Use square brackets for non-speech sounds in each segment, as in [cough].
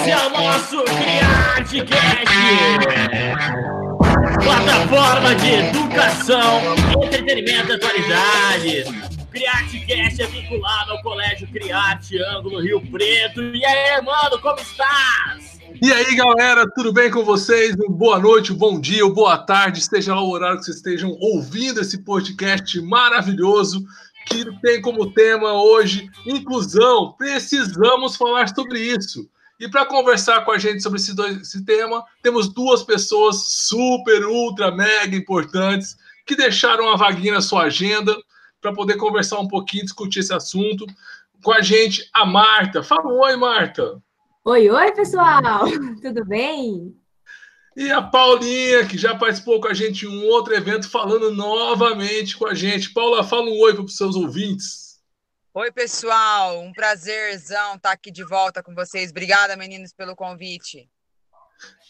Esse é o nosso CriArteCast! Plataforma de educação, entretenimento e atualidades. CriArteCast é vinculado ao Colégio Criarte Ângulo Rio Preto. E aí, mano, como estás? E aí, galera, tudo bem com vocês? Boa noite, bom dia, boa tarde, seja lá o horário que vocês estejam ouvindo esse podcast maravilhoso que tem como tema hoje inclusão. Precisamos falar sobre isso. E para conversar com a gente sobre esse, dois, esse tema, temos duas pessoas super, ultra, mega importantes que deixaram a vaguinha na sua agenda para poder conversar um pouquinho, discutir esse assunto. Com a gente, a Marta. Fala oi, Marta. Oi, oi, pessoal. [laughs] Tudo bem? E a Paulinha, que já participou com a gente em um outro evento, falando novamente com a gente. Paula, fala um oi para os seus ouvintes. Oi, pessoal. Um prazerzão estar aqui de volta com vocês. Obrigada, meninos, pelo convite.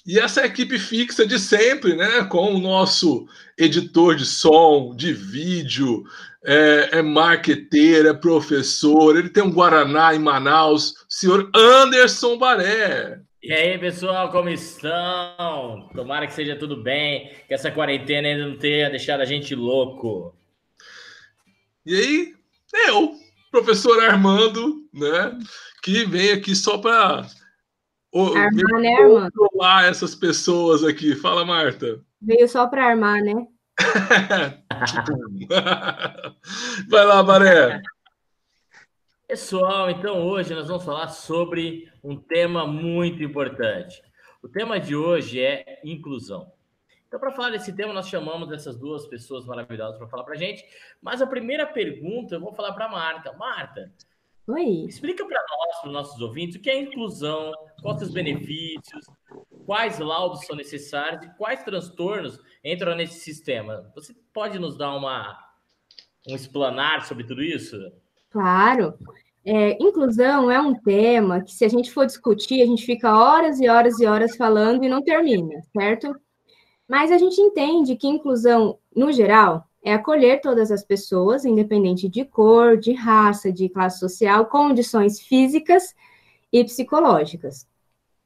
E essa equipe fixa de sempre, né? Com o nosso editor de som, de vídeo, é, é marqueteiro, é professor, ele tem um Guaraná em Manaus, senhor Anderson Baré. E aí, pessoal, como estão? Tomara que seja tudo bem, que essa quarentena ainda não tenha deixado a gente louco. E aí, eu, professor Armando, né, que vem aqui só para né, controlar essas pessoas aqui. Fala, Marta. Veio só para armar, né? [laughs] Vai lá, Maré. Pessoal, então hoje nós vamos falar sobre um tema muito importante. O tema de hoje é inclusão. Então, para falar desse tema, nós chamamos essas duas pessoas maravilhosas para falar para a gente. Mas a primeira pergunta eu vou falar para a Marta. Marta, Oi. explica para nós, para os nossos ouvintes, o que é inclusão, quais os benefícios, quais laudos são necessários e quais transtornos entram nesse sistema. Você pode nos dar uma um explanar sobre tudo isso? Claro. É, inclusão é um tema que, se a gente for discutir, a gente fica horas e horas e horas falando e não termina, certo? Mas a gente entende que inclusão, no geral, é acolher todas as pessoas, independente de cor, de raça, de classe social, condições físicas e psicológicas.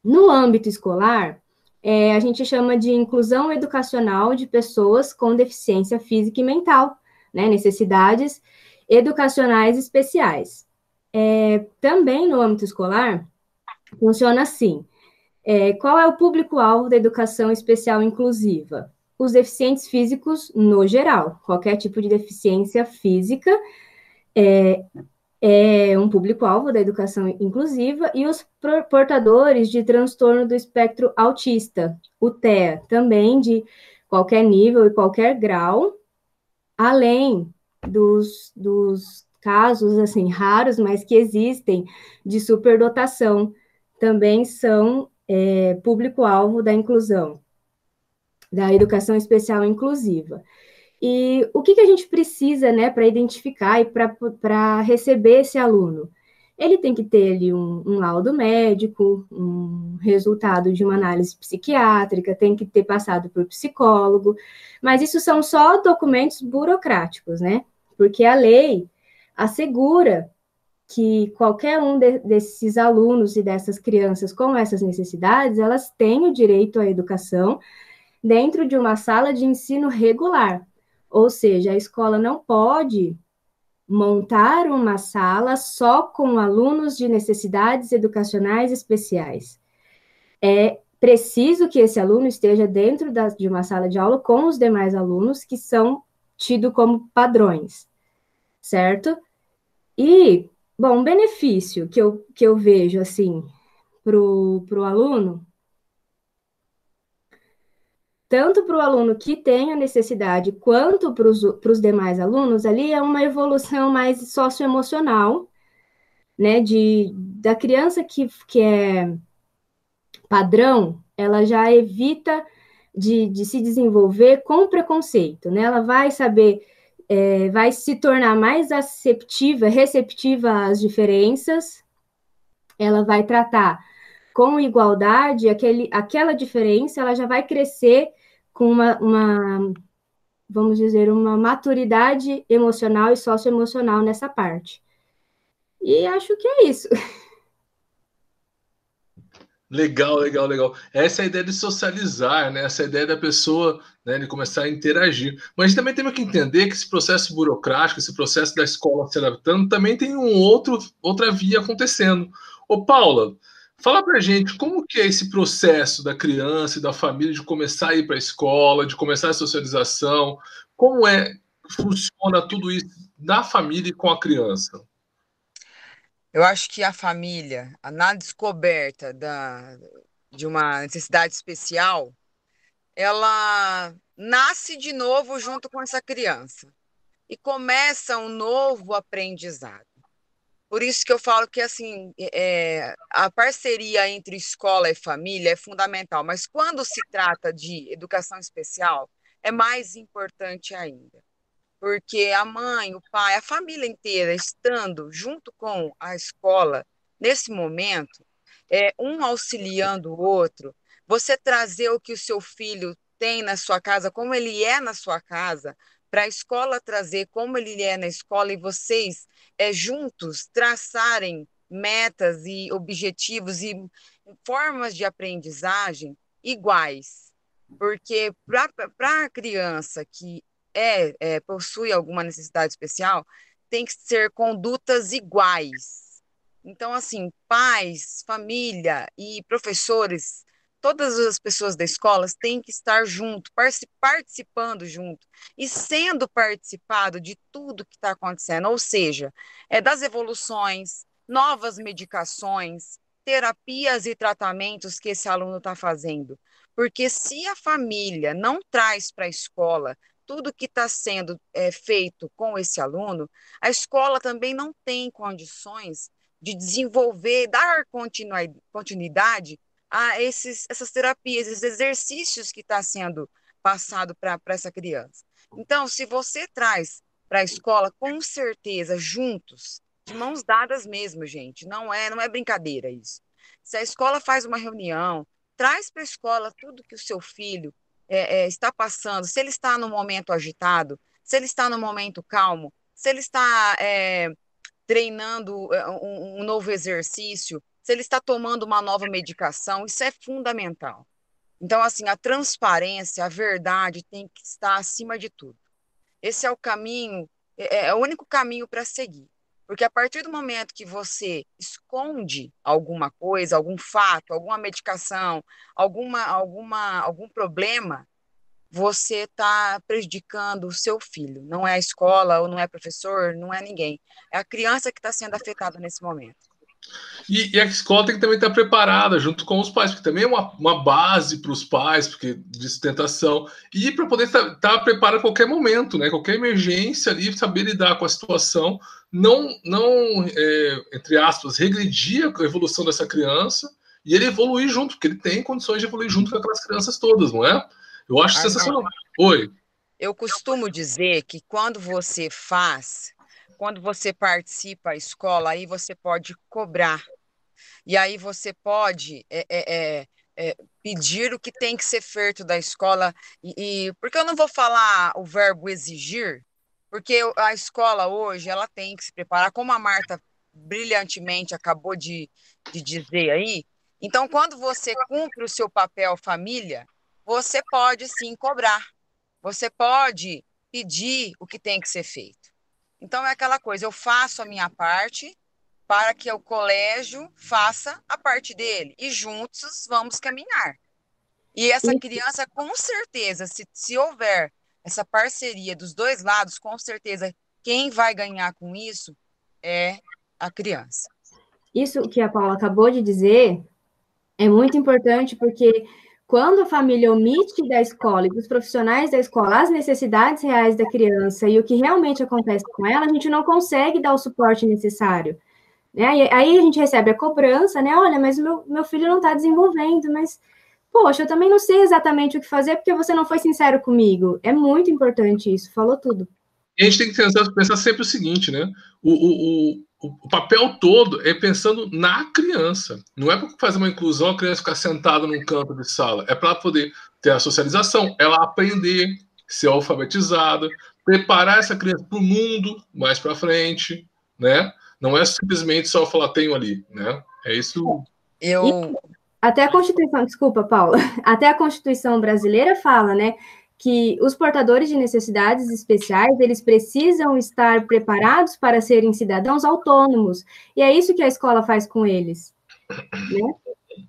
No âmbito escolar, é, a gente chama de inclusão educacional de pessoas com deficiência física e mental, né, necessidades educacionais especiais. É, também no âmbito escolar, funciona assim: é, qual é o público-alvo da educação especial inclusiva? Os deficientes físicos no geral, qualquer tipo de deficiência física é, é um público-alvo da educação inclusiva, e os portadores de transtorno do espectro autista, o TEA, também de qualquer nível e qualquer grau, além dos, dos casos assim raros, mas que existem de superdotação, também são é, público-alvo da inclusão, da educação especial inclusiva. E o que, que a gente precisa né, para identificar e para receber esse aluno? Ele tem que ter ali um, um, laudo médico, um resultado de uma análise psiquiátrica, tem que ter passado por psicólogo, mas isso são só documentos burocráticos, né? porque a lei assegura que qualquer um de, desses alunos e dessas crianças com essas necessidades, elas têm o direito à educação dentro de uma sala de ensino regular. Ou seja, a escola não pode montar uma sala só com alunos de necessidades educacionais especiais. É preciso que esse aluno esteja dentro da, de uma sala de aula com os demais alunos que são tidos como padrões certo? E, bom, um benefício que eu, que eu vejo, assim, para o aluno, tanto para o aluno que tem a necessidade, quanto para os demais alunos, ali é uma evolução mais socioemocional, né, de, da criança que, que é padrão, ela já evita de, de se desenvolver com preconceito, né, ela vai saber é, vai se tornar mais aceptiva, receptiva às diferenças, ela vai tratar com igualdade aquele, aquela diferença, ela já vai crescer com uma, uma vamos dizer, uma maturidade emocional e socioemocional nessa parte. E acho que é isso. [laughs] Legal, legal, legal. Essa é a ideia de socializar, né? Essa é ideia da pessoa, né, de começar a interagir. Mas também temos que entender que esse processo burocrático, esse processo da escola se adaptando, também tem um outro, outra via acontecendo. Ô, Paula, fala pra gente como que é esse processo da criança e da família de começar a ir para a escola, de começar a socialização, como é funciona tudo isso na família e com a criança? Eu acho que a família, na descoberta da, de uma necessidade especial, ela nasce de novo junto com essa criança e começa um novo aprendizado. Por isso que eu falo que assim é, a parceria entre escola e família é fundamental, mas quando se trata de educação especial, é mais importante ainda porque a mãe, o pai, a família inteira estando junto com a escola nesse momento, é, um auxiliando o outro, você trazer o que o seu filho tem na sua casa, como ele é na sua casa, para a escola trazer como ele é na escola e vocês é, juntos traçarem metas e objetivos e formas de aprendizagem iguais. Porque para a criança que é, é, possui alguma necessidade especial, tem que ser condutas iguais. Então, assim, pais, família e professores, todas as pessoas da escola têm que estar junto, participando junto e sendo participado de tudo que está acontecendo, ou seja, é das evoluções, novas medicações, terapias e tratamentos que esse aluno está fazendo. Porque se a família não traz para a escola tudo que está sendo é, feito com esse aluno, a escola também não tem condições de desenvolver, dar continuidade a esses, essas terapias, esses exercícios que está sendo passado para essa criança. Então, se você traz para a escola, com certeza, juntos, de mãos dadas mesmo, gente, não é, não é brincadeira isso. Se a escola faz uma reunião, traz para a escola tudo que o seu filho é, é, está passando, se ele está no momento agitado, se ele está no momento calmo, se ele está é, treinando é, um, um novo exercício, se ele está tomando uma nova medicação, isso é fundamental. Então, assim, a transparência, a verdade tem que estar acima de tudo. Esse é o caminho, é, é o único caminho para seguir. Porque a partir do momento que você esconde alguma coisa, algum fato, alguma medicação, alguma, alguma, algum problema, você está prejudicando o seu filho. Não é a escola, ou não é professor, não é ninguém. É a criança que está sendo afetada nesse momento. E, e, a escola tem que também estar preparada junto com os pais, porque também é uma, uma base para os pais, porque de sustentação, e para poder estar, estar preparado a qualquer momento, né? Qualquer emergência ali, saber lidar com a situação, não, não é, entre aspas, regredir a evolução dessa criança e ele evoluir junto, porque ele tem condições de evoluir junto com aquelas crianças todas, não é? Eu acho ah, sensacional. Não. Oi. Eu costumo dizer que quando você faz quando você participa da escola, aí você pode cobrar. E aí você pode é, é, é, pedir o que tem que ser feito da escola. E, e, porque eu não vou falar o verbo exigir, porque a escola hoje ela tem que se preparar, como a Marta brilhantemente acabou de, de dizer aí. Então, quando você cumpre o seu papel família, você pode sim cobrar. Você pode pedir o que tem que ser feito. Então, é aquela coisa: eu faço a minha parte para que o colégio faça a parte dele e juntos vamos caminhar. E essa criança, com certeza, se, se houver essa parceria dos dois lados, com certeza quem vai ganhar com isso é a criança. Isso que a Paula acabou de dizer é muito importante porque quando a família omite da escola e dos profissionais da escola as necessidades reais da criança e o que realmente acontece com ela, a gente não consegue dar o suporte necessário. Né? Aí a gente recebe a cobrança, né? Olha, mas meu, meu filho não está desenvolvendo, mas, poxa, eu também não sei exatamente o que fazer porque você não foi sincero comigo. É muito importante isso, falou tudo. A gente tem que pensar, pensar sempre o seguinte, né? O, o, o papel todo é pensando na criança. Não é para fazer uma inclusão a criança ficar sentada num canto de sala. É para poder ter a socialização, ela aprender, ser alfabetizada, preparar essa criança para o mundo mais para frente, né? Não é simplesmente só falar tenho ali, né? É isso. Eu Até a Constituição, desculpa, Paula, [laughs] até a Constituição brasileira fala, né, que os portadores de necessidades especiais, eles precisam estar preparados para serem cidadãos autônomos. E é isso que a escola faz com eles. Né?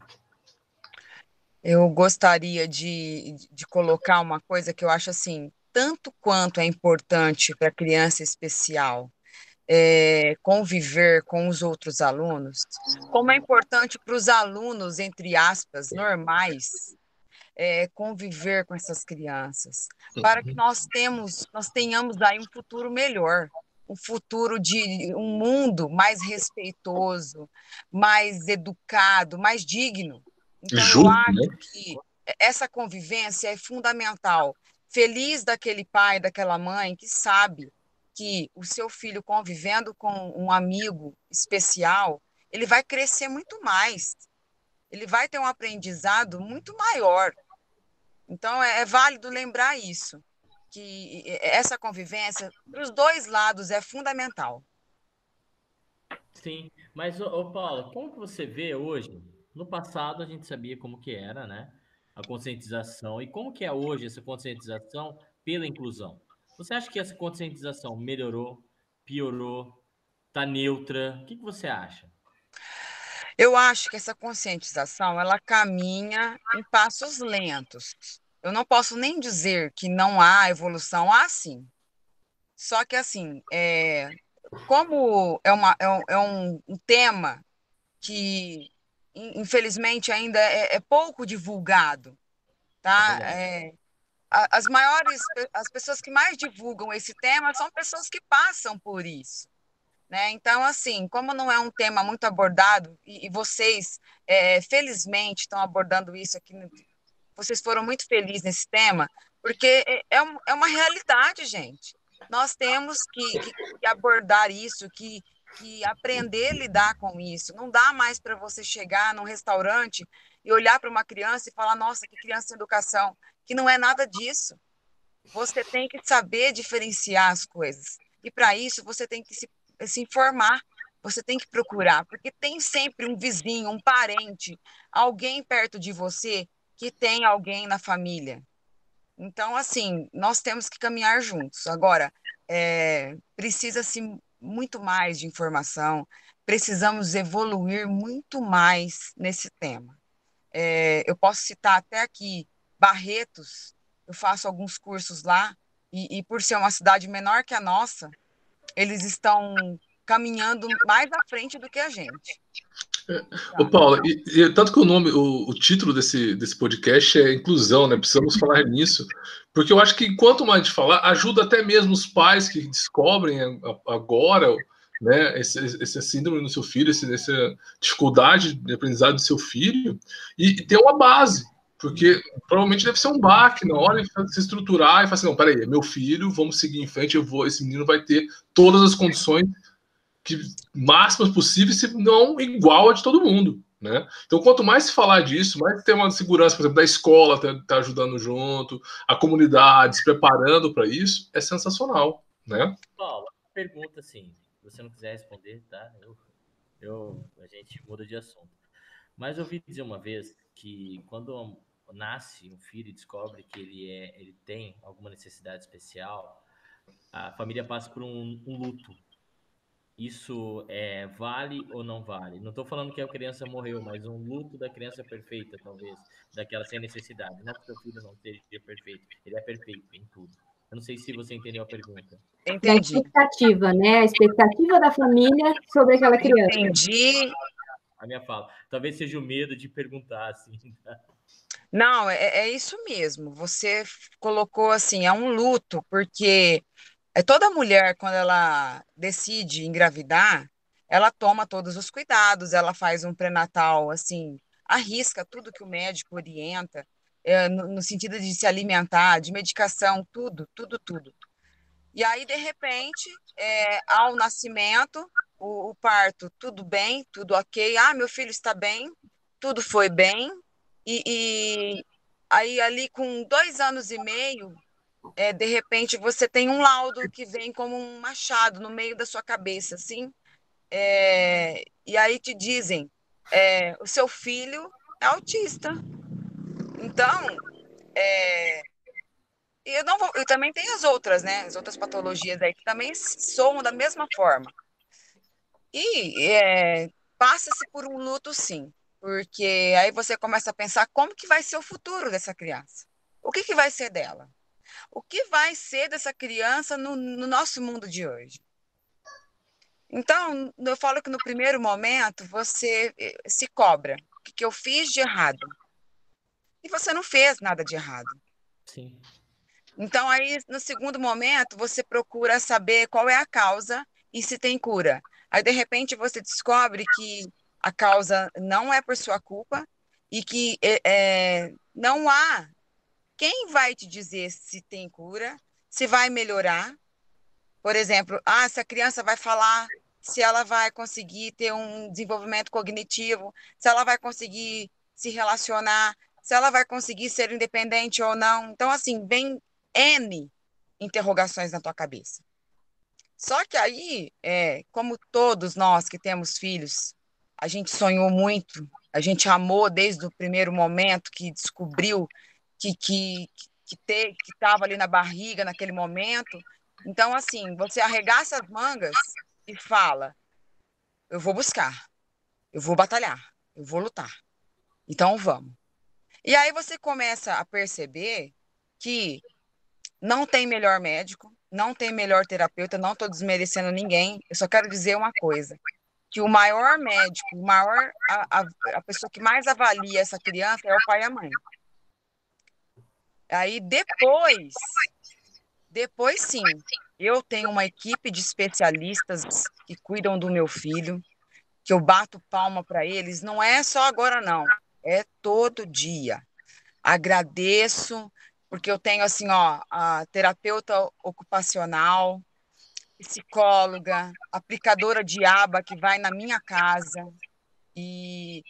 Eu gostaria de, de colocar uma coisa que eu acho assim, tanto quanto é importante para criança especial é, conviver com os outros alunos, como é importante para os alunos, entre aspas, normais, é, conviver com essas crianças, para que uhum. nós temos, nós tenhamos aí um futuro melhor, um futuro de um mundo mais respeitoso, mais educado, mais digno. Então, Justo, eu acho né? que essa convivência é fundamental. Feliz daquele pai, daquela mãe que sabe que o seu filho convivendo com um amigo especial, ele vai crescer muito mais. Ele vai ter um aprendizado muito maior. Então, é, é válido lembrar isso, que essa convivência, para os dois lados, é fundamental. Sim, mas, ô, Paulo, como que você vê hoje? No passado, a gente sabia como que era, né? A conscientização. E como que é hoje essa conscientização pela inclusão? Você acha que essa conscientização melhorou, piorou, está neutra? O que, que você acha? Eu acho que essa conscientização ela caminha em passos lentos. Eu não posso nem dizer que não há evolução, há sim. Só que, assim, é, como é, uma, é, um, é um, tema que, infelizmente, ainda é, é pouco divulgado, tá? É, as maiores, as pessoas que mais divulgam esse tema são pessoas que passam por isso. Né? Então, assim, como não é um tema muito abordado, e, e vocês, é, felizmente, estão abordando isso aqui, vocês foram muito felizes nesse tema, porque é, é, é uma realidade, gente. Nós temos que, que, abordar isso, que, que aprender a lidar com isso. Não dá mais para você chegar num restaurante e olhar para uma criança e falar, nossa, que criança sem educação, que não é nada disso. Você tem que saber diferenciar as coisas. E para isso você tem que se se informar, você tem que procurar, porque tem sempre um vizinho, um parente, alguém perto de você que tem alguém na família. Então, assim, nós temos que caminhar juntos. Agora, é, precisa-se muito mais de informação, precisamos evoluir muito mais nesse tema. É, eu posso citar até aqui Barretos, eu faço alguns cursos lá, e, e por ser uma cidade menor que a nossa, eles estão caminhando mais à frente do que a gente. Ô, Paula, e, e, tanto que o nome, o, o, título desse, desse podcast é inclusão, né? Precisamos falar nisso, porque eu acho que quanto mais gente falar, ajuda até mesmo os pais que descobrem agora, né, esse, síndrome no seu filho, essa dificuldade de aprendizado do seu filho, e, e ter uma base, porque provavelmente deve ser um baque na hora de se estruturar e falar assim, não, peraí, é meu filho, vamos seguir em frente, eu vou, esse menino vai ter todas as condições que, máximas possíveis, se não igual a de todo mundo. Né? Então, quanto mais se falar disso, mais ter uma segurança, por exemplo, da escola tá, tá ajudando junto, a comunidade se preparando para isso, é sensacional, né? Paulo, pergunta assim, se você não quiser responder, tá? Eu, eu, a gente muda de assunto. Mas eu ouvi dizer uma vez que quando nasce um filho e descobre que ele, é, ele tem alguma necessidade especial, a família passa por um, um luto. Isso é, vale ou não vale? Não estou falando que a criança morreu, mas um luto da criança perfeita, talvez, daquela sem necessidade. Não que seu filho não seja perfeito, ele é perfeito em tudo. Eu não sei se você entendeu a pergunta. Entendi. A expectativa, né? A expectativa da família sobre aquela criança. Entendi. A minha fala. Talvez seja o medo de perguntar, assim. [laughs] Tá? Não, é, é isso mesmo. Você colocou assim, é um luto, porque é toda mulher, quando ela decide engravidar, ela toma todos os cuidados, ela faz um pré-natal, assim, arrisca tudo que o médico orienta, é, no, no, sentido de se alimentar, de medicação, tudo, tudo, tudo. E aí, de repente, é, ao nascimento, o, o parto, tudo bem, tudo ok, ah, meu filho está bem, tudo foi bem, e, e aí, ali com dois anos e meio, é, de repente, você tem um laudo que vem como um machado no meio da sua cabeça, assim. É, e aí te dizem: é, o seu filho é autista. Então, é, eu não vou, eu também tenho as outras, né? As outras patologias aí que também soam da mesma forma. E é, passa-se por um luto, sim, porque aí você começa a pensar como que vai ser o futuro dessa criança. O que, que vai ser dela? O que vai ser dessa criança no, no nosso mundo de hoje? Então, eu falo que no primeiro momento você eh, se cobra. O que, que eu fiz de errado? E você não fez nada de errado. Sim. Então, aí, no segundo momento, você procura saber qual é a causa e se tem cura. Aí, de repente, você descobre que a causa não é por sua culpa e que é, não há quem vai te dizer se tem cura, se vai melhorar. Por exemplo, ah, se a criança vai falar, se ela vai conseguir ter um desenvolvimento cognitivo, se ela vai conseguir se relacionar, se ela vai conseguir ser independente ou não. Então, assim, vem N interrogações na tua cabeça. Só que aí, é, como todos nós que temos filhos, a gente sonhou muito, a gente amou desde o primeiro momento que descobriu que que que estava ali na barriga naquele momento. Então, assim, você arregaça as mangas e fala: eu vou buscar, eu vou batalhar, eu vou lutar. Então, vamos. E aí você começa a perceber que não tem melhor médico, não tem melhor terapeuta, não estou desmerecendo ninguém, eu só quero dizer uma coisa, que o maior médico, o maior, a, a, a pessoa que mais avalia essa criança é o pai e a mãe. Aí depois, depois sim, eu tenho uma equipe de especialistas que cuidam do meu filho, que eu bato palma para eles, não é só agora não, é todo dia. Agradeço, porque eu tenho assim, ó, a terapeuta ocupacional, psicóloga, aplicadora de aba que vai na minha casa e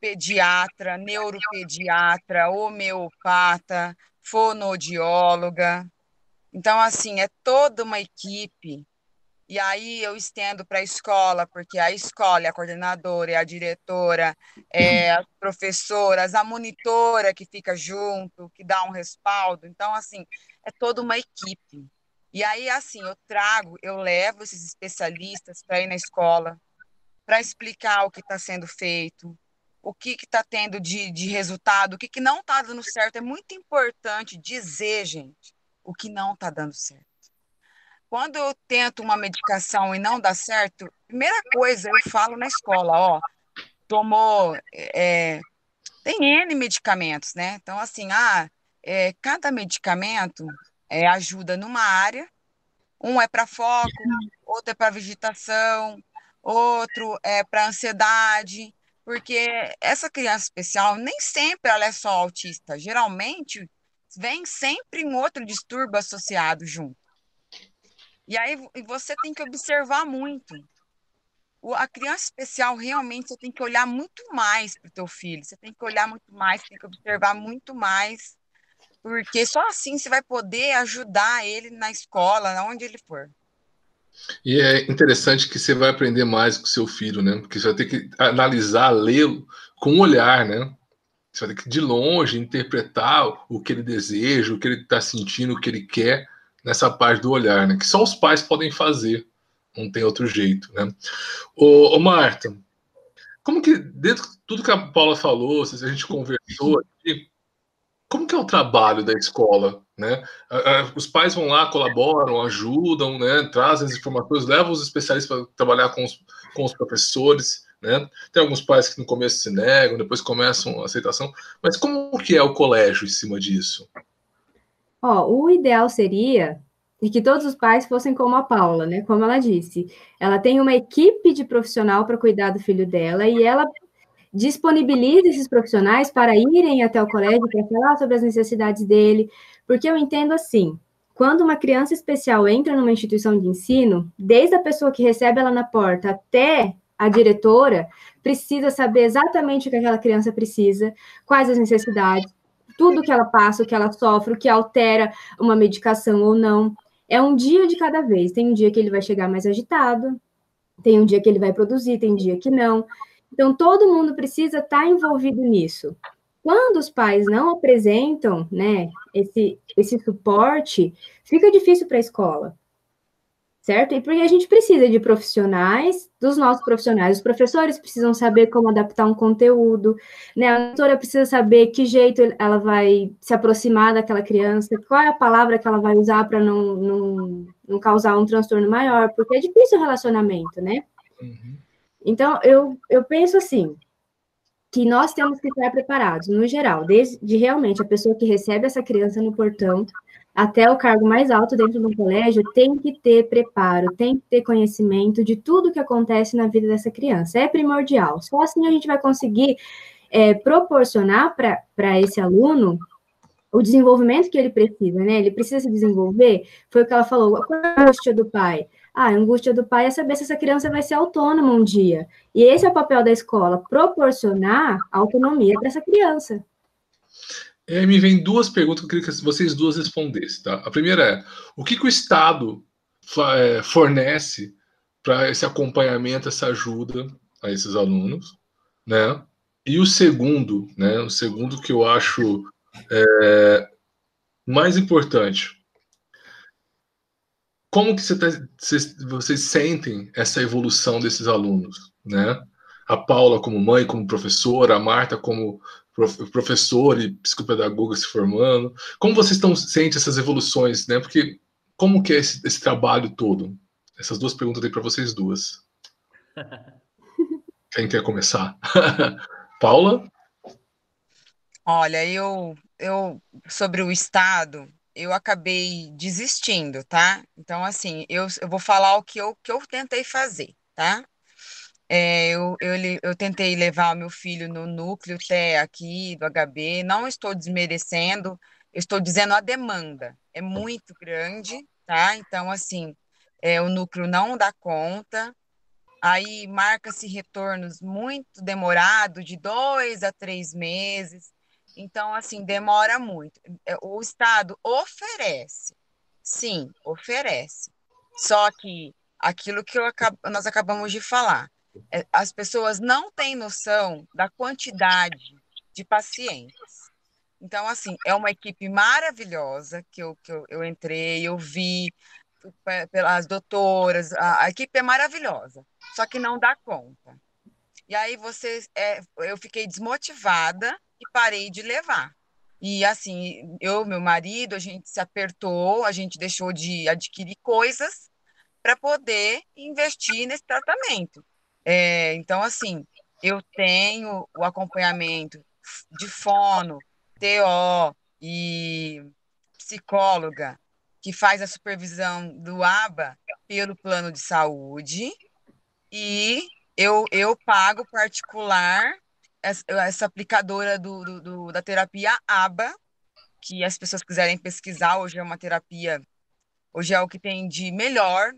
pediatra, neuropediatra, homeopata, fonoaudióloga. Então, assim, é toda uma equipe. E aí eu estendo para a escola, porque a escola é a coordenadora, é a diretora, é as professoras, a monitora que fica junto, que dá um respaldo. Então, assim, é toda uma equipe. E aí, assim, eu trago, eu levo esses especialistas para ir na escola, para explicar o que está sendo feito, o que está tendo de, de resultado, o que, que não está dando certo. É muito importante dizer, gente, o que não está dando certo. Quando eu tento uma medicação e não dá certo, primeira coisa eu falo na escola, ó, tomou, é, tem N medicamentos, né? Então, assim, ah, é, cada medicamento é, ajuda numa área, um é para foco, outro é para vegetação, outro é para ansiedade, porque essa criança especial nem sempre ela é só autista, geralmente vem sempre um outro distúrbio associado junto. E aí você tem que observar muito. A criança especial realmente você tem que olhar muito mais para o teu filho, você tem que olhar muito mais, tem que observar muito mais, porque só assim você vai poder ajudar ele na escola, onde ele for. E é interessante que você vai aprender mais com seu filho, né? Porque você vai ter que analisar, lê-lo com um olhar, né? Você vai ter que, de longe, interpretar o que ele deseja, o que ele está sentindo, o que ele quer nessa parte do olhar, né? Que só os pais podem fazer, não tem outro jeito, né? Ô, ô Marta, como que, dentro de tudo que a Paula falou, se a gente conversou aqui, como que é o trabalho da escola, né? Os pais vão lá, colaboram, ajudam, né? Trazem as informações, levam os especialistas para trabalhar com os, com os professores, né? Tem alguns pais que no começo se negam, depois começam a aceitação, mas como que é o colégio em cima disso? Ó, o ideal seria que todos os pais fossem como a Paula, né? Como ela disse, ela tem uma equipe de profissional para cuidar do filho dela e ela disponibiliza esses profissionais para irem até o colégio para falar sobre as necessidades dele, porque eu entendo assim, quando uma criança especial entra numa instituição de ensino, desde a pessoa que recebe ela na porta até a diretora, precisa saber exatamente o que aquela criança precisa, quais as necessidades, tudo que ela passa, o que ela sofre, o que altera uma medicação ou não. É um dia de cada vez. Tem um dia que ele vai chegar mais agitado, tem um dia que ele vai produzir, tem um dia que não. Então, todo mundo precisa estar envolvido nisso. Quando os pais não apresentam né, esse, esse suporte, fica difícil para a escola certo? E porque a gente precisa de profissionais, dos nossos profissionais. Os professores precisam saber como adaptar um conteúdo, né? A doutora precisa saber que jeito ela vai se aproximar daquela criança, qual é a palavra que ela vai usar para não, não, não causar um transtorno maior, porque é difícil o relacionamento, né? Uhum. Então, eu, eu penso assim, que nós temos que estar preparados, no geral, desde realmente a pessoa que recebe essa criança no portão, até o cargo mais alto dentro do colégio, tem que ter preparo, tem que ter conhecimento de tudo que acontece na vida dessa criança. É primordial. Só assim a gente vai conseguir é, proporcionar para esse aluno o desenvolvimento que ele precisa, né? Ele precisa se desenvolver. Foi o que ela falou. A angústia do pai? Ah, a angústia do pai é saber se essa criança vai ser autônoma um dia. E esse é o papel da escola, proporcionar autonomia para essa criança. Aí me vem duas perguntas que eu queria que vocês duas respondessem, tá? A primeira é, o que, que o Estado é, fornece para esse acompanhamento, essa ajuda a esses alunos, né? E o segundo, né? O segundo que eu acho é, mais importante, como que você tá, vocês, vocês sentem essa evolução desses alunos, né? A Paula como mãe, como professora, a Marta como professor e psicopedagoga se formando. Como vocês estão sentem essas evoluções, né? Porque como que é esse, esse trabalho todo? Essas duas perguntas aí para vocês duas. [laughs] Quem quer começar? [laughs] Paula? Olha, eu, eu sobre o Estado, eu acabei desistindo, tá? Então, assim, eu, eu vou falar o que eu, que eu tentei fazer, tá? É, eu, eu, eu tentei levar o meu filho no núcleo até aqui do HB, não estou desmerecendo, estou dizendo a demanda é muito grande, tá? Então, assim, é, o núcleo não dá conta, aí marca-se retornos muito demorado, de dois a três meses, então, assim, demora muito. É, o Estado oferece, sim, oferece, só que aquilo que eu, nós acabamos de falar, é, as pessoas não têm noção da quantidade de pacientes. Então, assim, é uma equipe maravilhosa que eu, que eu, eu entrei, eu vi pelas doutoras, a, a, equipe é maravilhosa, só que não dá conta. E aí você, é, eu fiquei desmotivada e parei de levar. E assim, eu, meu marido, a gente se apertou, a gente deixou de adquirir coisas para poder investir nesse tratamento. É, então, assim, eu tenho o acompanhamento de fono, TO e psicóloga que faz a supervisão do ABA pelo plano de saúde e eu, eu pago particular essa, aplicadora do, do, do, da terapia ABA, que as pessoas quiserem pesquisar, hoje é uma terapia, hoje é o que tem de melhor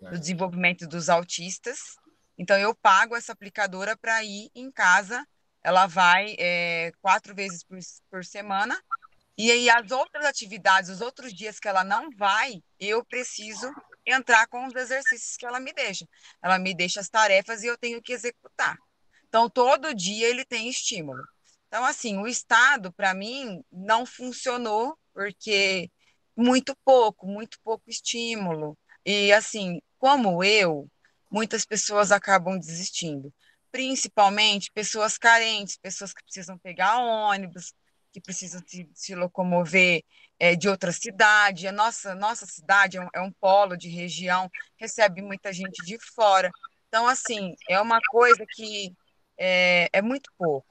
no desenvolvimento dos autistas. Então, eu pago essa aplicadora para ir em casa. Ela vai é, quatro vezes por, por semana. E aí, as outras atividades, os outros dias que ela não vai, eu preciso entrar com os exercícios que ela me deixa. Ela me deixa as tarefas e eu tenho que executar. Então, todo dia ele tem estímulo. Então, assim, o Estado, para mim, não funcionou, porque muito pouco, muito pouco estímulo. E, assim, como eu, muitas pessoas acabam desistindo, principalmente pessoas carentes, pessoas que precisam pegar ônibus, que precisam se, se locomover é, de outra cidade. A nossa, nossa cidade é um, é um polo de região, recebe muita gente de fora. Então, assim, é uma coisa que é, é muito pouco.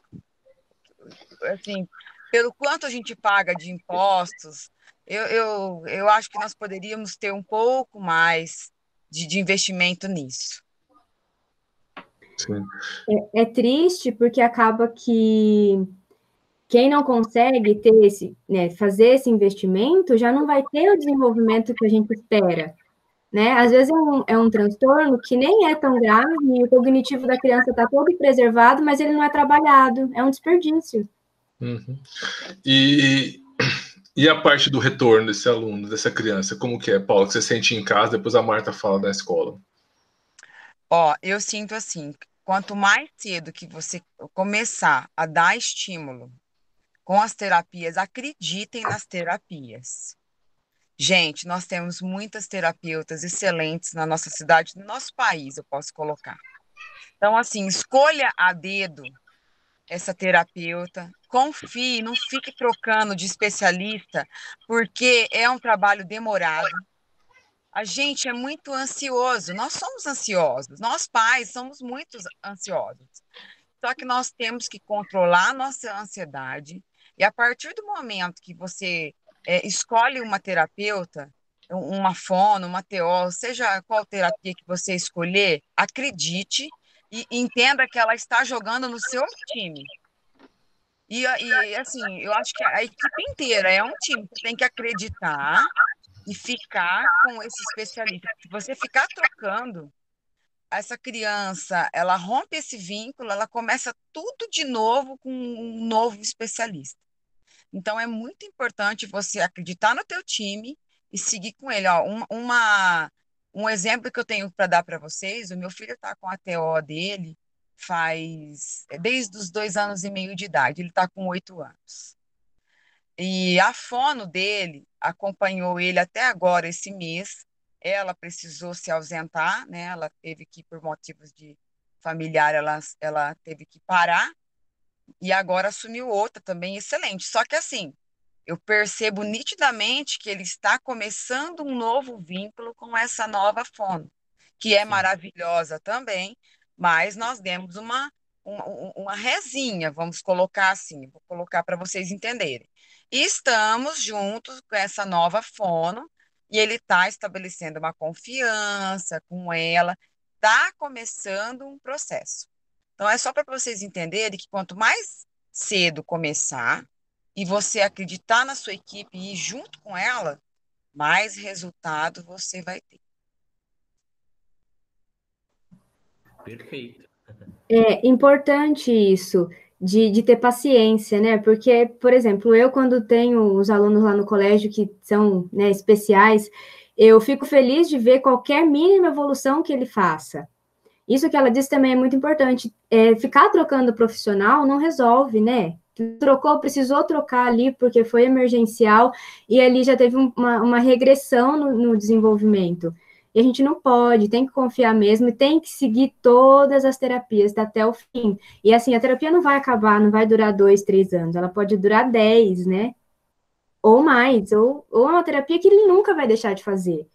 Assim, pelo quanto a gente paga de impostos, eu, eu, eu acho que nós poderíamos ter um pouco mais de, de investimento nisso. É, é, triste porque acaba que quem não consegue ter esse, né, fazer esse investimento já não vai ter o desenvolvimento que a gente espera. Né? Às vezes é um, é um transtorno que nem é tão grave, e o cognitivo da criança está todo preservado, mas ele não é trabalhado, é um desperdício. Uhum. E e a parte do retorno desse aluno, dessa criança, como que é, Paulo? Que você sente em casa, depois a Marta fala da escola. Ó, eu sinto assim, quanto mais cedo que você começar a dar estímulo com as terapias, acreditem nas terapias. Gente, nós temos muitas terapeutas excelentes na nossa cidade, no nosso país, eu posso colocar. Então, assim, escolha a dedo essa terapeuta, confie, não fique trocando de especialista, porque é um trabalho demorado. A gente é muito ansioso, nós somos ansiosos, nós pais somos muito ansiosos. Só que nós temos que controlar a nossa ansiedade, e a partir do momento que você é, escolhe uma terapeuta, uma fono, uma TO, seja qual terapia que você escolher, acredite e entenda que ela está jogando no seu time. E, e assim, eu acho que a equipe inteira é um time. Você tem que acreditar e ficar com esse especialista. Se você ficar trocando, essa criança, ela rompe esse vínculo, ela começa tudo de novo com um novo especialista. Então, é muito importante você acreditar no teu time e seguir com ele. Ó, uma, uma um exemplo que eu tenho para dar para vocês, o meu filho está com a TO dele faz desde os dois anos e meio de idade, ele está com oito anos. E a fono dele acompanhou ele até agora, esse mês. Ela precisou se ausentar, né? Ela teve que, por motivos de familiar, ela, ela teve que parar. E agora assumiu outra também excelente. Só que assim, eu percebo nitidamente que ele está começando um novo vínculo com essa nova fono, que é Sim. maravilhosa também, mas nós demos uma, uma, uma resinha, vamos colocar assim, vou colocar para vocês entenderem. E estamos juntos com essa nova fono, e ele está estabelecendo uma confiança com ela, está começando um processo. Então, é só para vocês entenderem que quanto mais cedo começar e você acreditar na sua equipe e ir junto com ela, mais resultado você vai ter. Perfeito. É importante isso de, de ter paciência, né? Porque, por exemplo, eu, quando tenho os alunos lá no colégio que são né, especiais, eu fico feliz de ver qualquer mínima evolução que ele faça. Isso que ela disse também é muito importante. É, ficar trocando profissional não resolve, né? Trocou, precisou trocar ali porque foi emergencial e ali já teve uma, uma regressão no, no desenvolvimento. E a gente não pode, tem que confiar mesmo e tem que seguir todas as terapias até o fim. E assim, a terapia não vai acabar, não vai durar dois, três anos, ela pode durar dez, né? Ou mais, ou, ou é uma terapia que ele nunca vai deixar de fazer.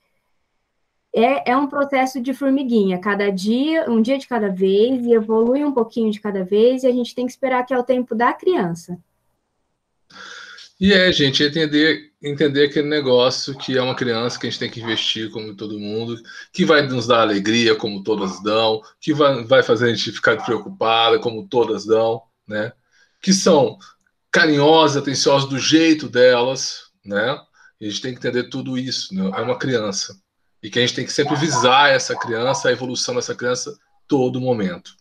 É, é um processo de formiguinha, cada dia, um dia de cada vez, e evolui um pouquinho de cada vez, e a gente tem que esperar que é o tempo da criança. E é, gente, entender, entender aquele negócio que é uma criança que a gente tem que investir como todo mundo, que vai nos dar alegria como todas dão, que vai, vai fazer a gente ficar preocupada como todas dão, né? Que são carinhosas, atenciosas do jeito delas, né? E a gente tem que entender tudo isso, né? É uma criança. E que a gente tem que sempre visar essa criança, a evolução dessa criança todo momento.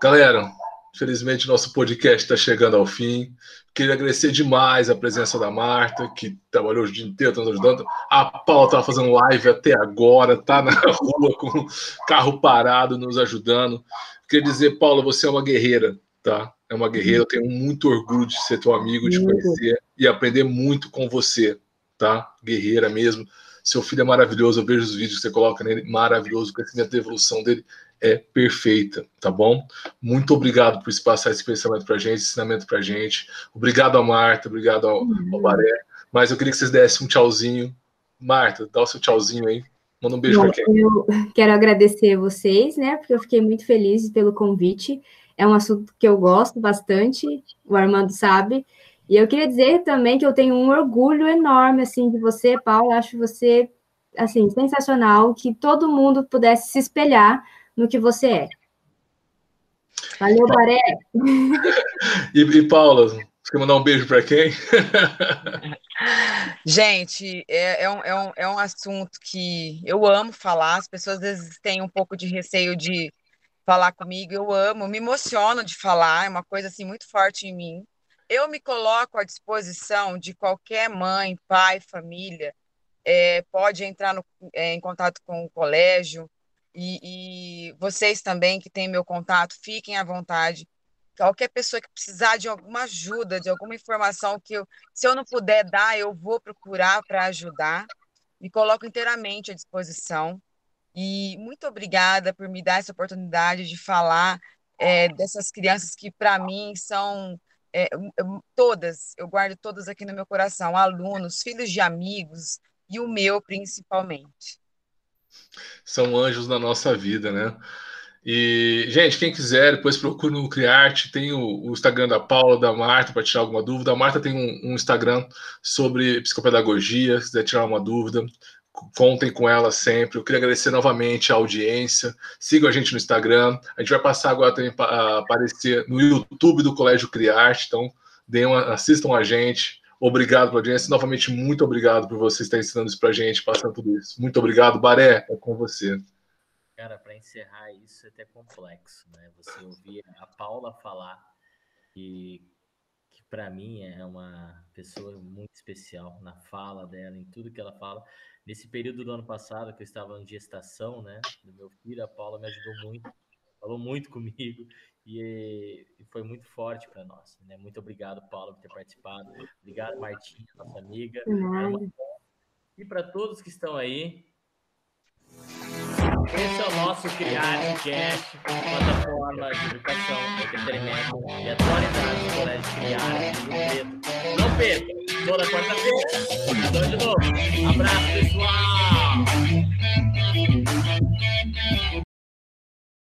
Galera, Infelizmente, nosso podcast está chegando ao fim. Queria agradecer demais a presença da Marta, que trabalhou o dia inteiro nos ajudando. A Paula estava fazendo live até agora, tá na [laughs] rua com o carro parado, nos ajudando. Queria dizer, Paula, você é uma guerreira, tá? É uma guerreira. Eu tenho muito orgulho de ser teu amigo, de conhecer e aprender muito com você, tá? Guerreira mesmo. Seu filho é maravilhoso, eu vejo os vídeos que você coloca nele, maravilhoso, o crescimento e evolução dele é perfeita, tá bom? Muito obrigado por passar esse pensamento para gente, esse ensinamento para gente. Obrigado a Marta, obrigado ao, uhum. ao Baré. Mas eu queria que vocês dessem um tchauzinho. Marta, dá o seu tchauzinho aí. Manda um beijo para quem. Eu quero agradecer vocês, né? Porque eu fiquei muito feliz pelo convite. É um assunto que eu gosto bastante, o Armando sabe. E eu queria dizer também que eu tenho um orgulho enorme assim de você, Paulo. Acho você assim sensacional, que todo mundo pudesse se espelhar no que você é. Valeu, Baré. e, e Paula, você quer mandar um beijo para quem? [laughs] Gente, é, é, um, é, um, é um assunto que eu amo falar. As pessoas às vezes têm um pouco de receio de falar comigo. Eu amo, me emociono de falar, é uma coisa assim muito forte em mim. Eu me coloco à disposição de qualquer mãe, pai, família, é, pode entrar no, é, em contato com o colégio, E, e vocês também que têm meu contato, fiquem à vontade. Qualquer pessoa que precisar de alguma ajuda, de alguma informação que eu, se eu não puder dar, eu vou procurar para ajudar. Me coloco inteiramente à disposição. E muito obrigada por me dar essa oportunidade de falar é, dessas crianças que, para mim, são é, todas, eu guardo todas aqui no meu coração, alunos, filhos de amigos e o meu principalmente. São anjos na nossa vida, né? E, gente, quem quiser, depois procure no Criarte, tem o, o, Instagram da Paula, da Marta, para tirar alguma dúvida. A Marta tem um, um, Instagram sobre psicopedagogia, se quiser tirar uma dúvida, contem com ela sempre. Eu queria agradecer novamente a audiência. Sigam a gente no Instagram. A gente vai passar agora também a aparecer no YouTube do Colégio Criarte, então uma, assistam a gente. Obrigado pela audiência. Novamente, muito obrigado por você estar ensinando isso para a gente, passando tudo isso. Muito obrigado. Baré, é com você. Cara, para encerrar isso é até complexo, né? Você ouvir a Paula falar que, que para mim é uma pessoa muito especial na fala dela, em tudo que ela fala. Nesse período do ano passado que eu estava em gestação, né, do meu filho, a Paula me ajudou muito, falou muito [laughs] comigo e, e foi muito forte para nós. Né? Muito obrigado, Paula, por ter participado. Obrigado, Martinha, nossa amiga. E para todos que estão aí, esse é o nosso Criar Cast, plataforma de educação, entretenimento e atualidade do Colégio Criar Não perca, toda quarta-feira. Então, de novo, abraço pessoal!